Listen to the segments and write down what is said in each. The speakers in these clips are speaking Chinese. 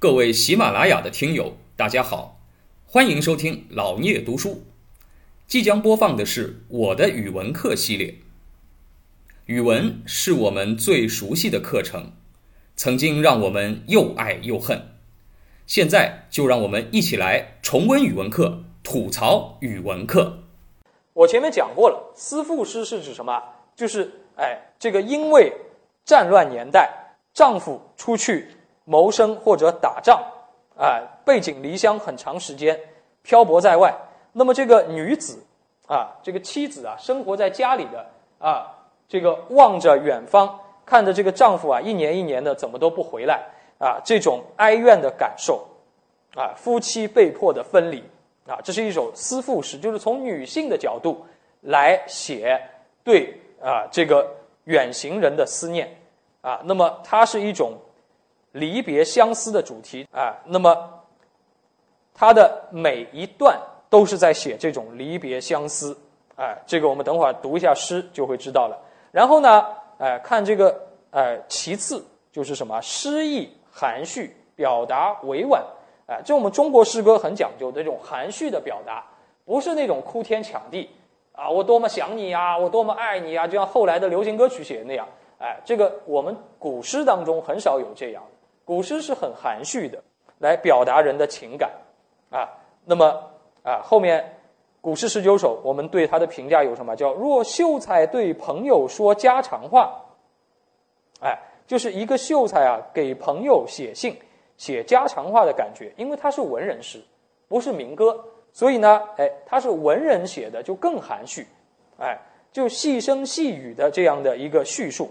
各位喜马拉雅的听友，大家好，欢迎收听老聂读书。即将播放的是我的语文课系列。语文是我们最熟悉的课程，曾经让我们又爱又恨。现在就让我们一起来重温语文课，吐槽语文课。我前面讲过了，思妇诗是指什么？就是哎，这个因为战乱年代，丈夫出去谋生或者打仗，啊，背井离乡很长时间，漂泊在外。那么这个女子啊，这个妻子啊，生活在家里的啊，这个望着远方，看着这个丈夫啊，一年一年的怎么都不回来啊，这种哀怨的感受，啊，夫妻被迫的分离啊，这是一首思妇诗，就是从女性的角度来写对啊这个远行人的思念啊，那么它是一种离别相思的主题啊，那么它的每一段。都是在写这种离别相思，哎，这个我们等会儿读一下诗就会知道了。然后呢，哎，看这个，哎，其次就是什么诗意含蓄，表达委婉，哎，这我们中国诗歌很讲究的这种含蓄的表达，不是那种哭天抢地啊，我多么想你啊，我多么爱你啊，就像后来的流行歌曲写的那样，哎，这个我们古诗当中很少有这样，古诗是很含蓄的，来表达人的情感，啊，那么。啊，后面古诗十九首，我们对它的评价有什么？叫若秀才对朋友说家常话，哎，就是一个秀才啊，给朋友写信、写家常话的感觉。因为他是文人诗，不是民歌，所以呢，哎，他是文人写的，就更含蓄，哎，就细声细语的这样的一个叙述，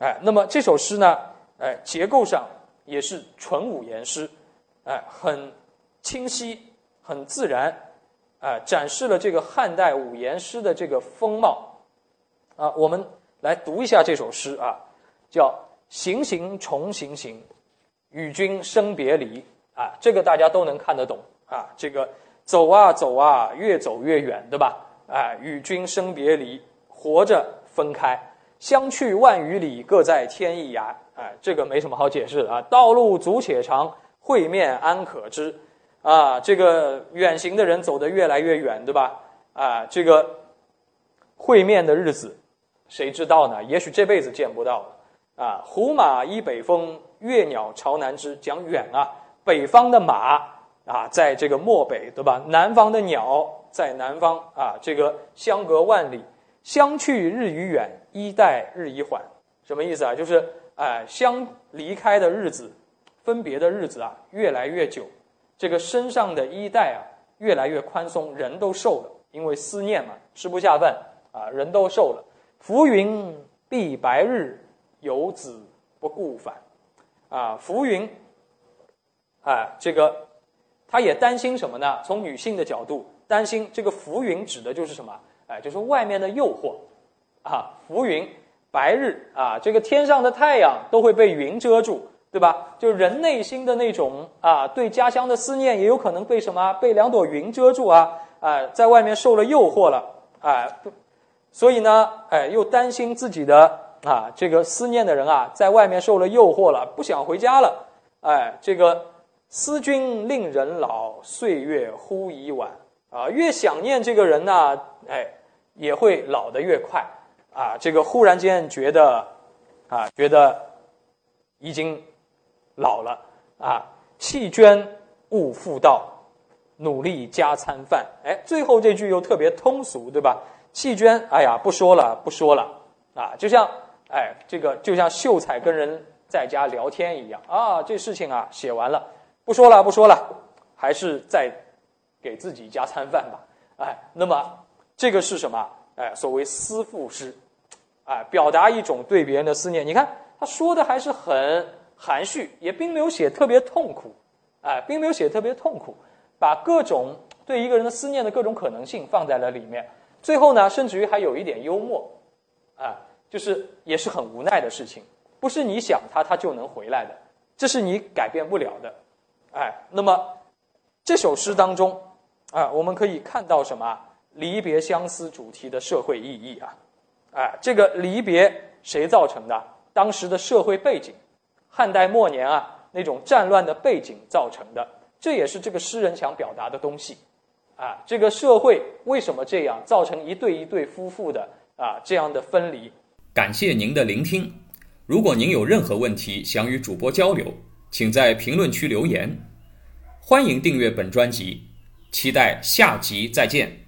哎，那么这首诗呢，哎，结构上也是纯五言诗，哎，很清晰，很自然。哎，展示了这个汉代五言诗的这个风貌，啊，我们来读一下这首诗啊，叫“行行重行行，与君生别离”。啊，这个大家都能看得懂啊。这个走啊走啊，越走越远，对吧？啊，与君生别离，活着分开，相去万余里，各在天一涯。哎，这个没什么好解释的啊。道路阻且长，会面安可知？啊，这个远行的人走得越来越远，对吧？啊，这个会面的日子，谁知道呢？也许这辈子见不到了。啊，胡马依北风，越鸟朝南枝。讲远啊，北方的马啊，在这个漠北，对吧？南方的鸟在南方啊，这个相隔万里，相去日与远，衣带日已缓。什么意思啊？就是哎，相离开的日子，分别的日子啊，越来越久。这个身上的衣带啊，越来越宽松，人都瘦了，因为思念嘛，吃不下饭啊，人都瘦了。浮云蔽白日，游子不顾返，啊，浮云，啊，这个，他也担心什么呢？从女性的角度，担心这个浮云指的就是什么？哎，就是外面的诱惑，啊，浮云，白日啊，这个天上的太阳都会被云遮住。对吧？就人内心的那种啊，对家乡的思念，也有可能被什么？被两朵云遮住啊！哎，在外面受了诱惑了，哎，所以呢，哎，又担心自己的啊，这个思念的人啊，在外面受了诱惑了，不想回家了，哎，这个思君令人老，岁月忽已晚啊，越想念这个人呢，哎，也会老得越快啊，这个忽然间觉得啊，觉得已经。老了啊，弃捐勿复道，努力加餐饭。哎，最后这句又特别通俗，对吧？弃捐，哎呀，不说了，不说了啊！就像哎，这个就像秀才跟人在家聊天一样啊。这事情啊，写完了，不说了，不说了，还是再给自己加餐饭吧。哎，那么这个是什么？哎，所谓思妇诗，哎，表达一种对别人的思念。你看他说的还是很。含蓄也并没有写特别痛苦，哎，并没有写特别痛苦，把各种对一个人的思念的各种可能性放在了里面。最后呢，甚至于还有一点幽默，啊，就是也是很无奈的事情，不是你想他他就能回来的，这是你改变不了的，哎。那么这首诗当中啊，我们可以看到什么？离别相思主题的社会意义啊，哎，这个离别谁造成的？当时的社会背景。汉代末年啊，那种战乱的背景造成的。这也是这个诗人想表达的东西。啊，这个社会为什么这样，造成一对一对夫妇的啊这样的分离？感谢您的聆听。如果您有任何问题想与主播交流，请在评论区留言。欢迎订阅本专辑，期待下集再见。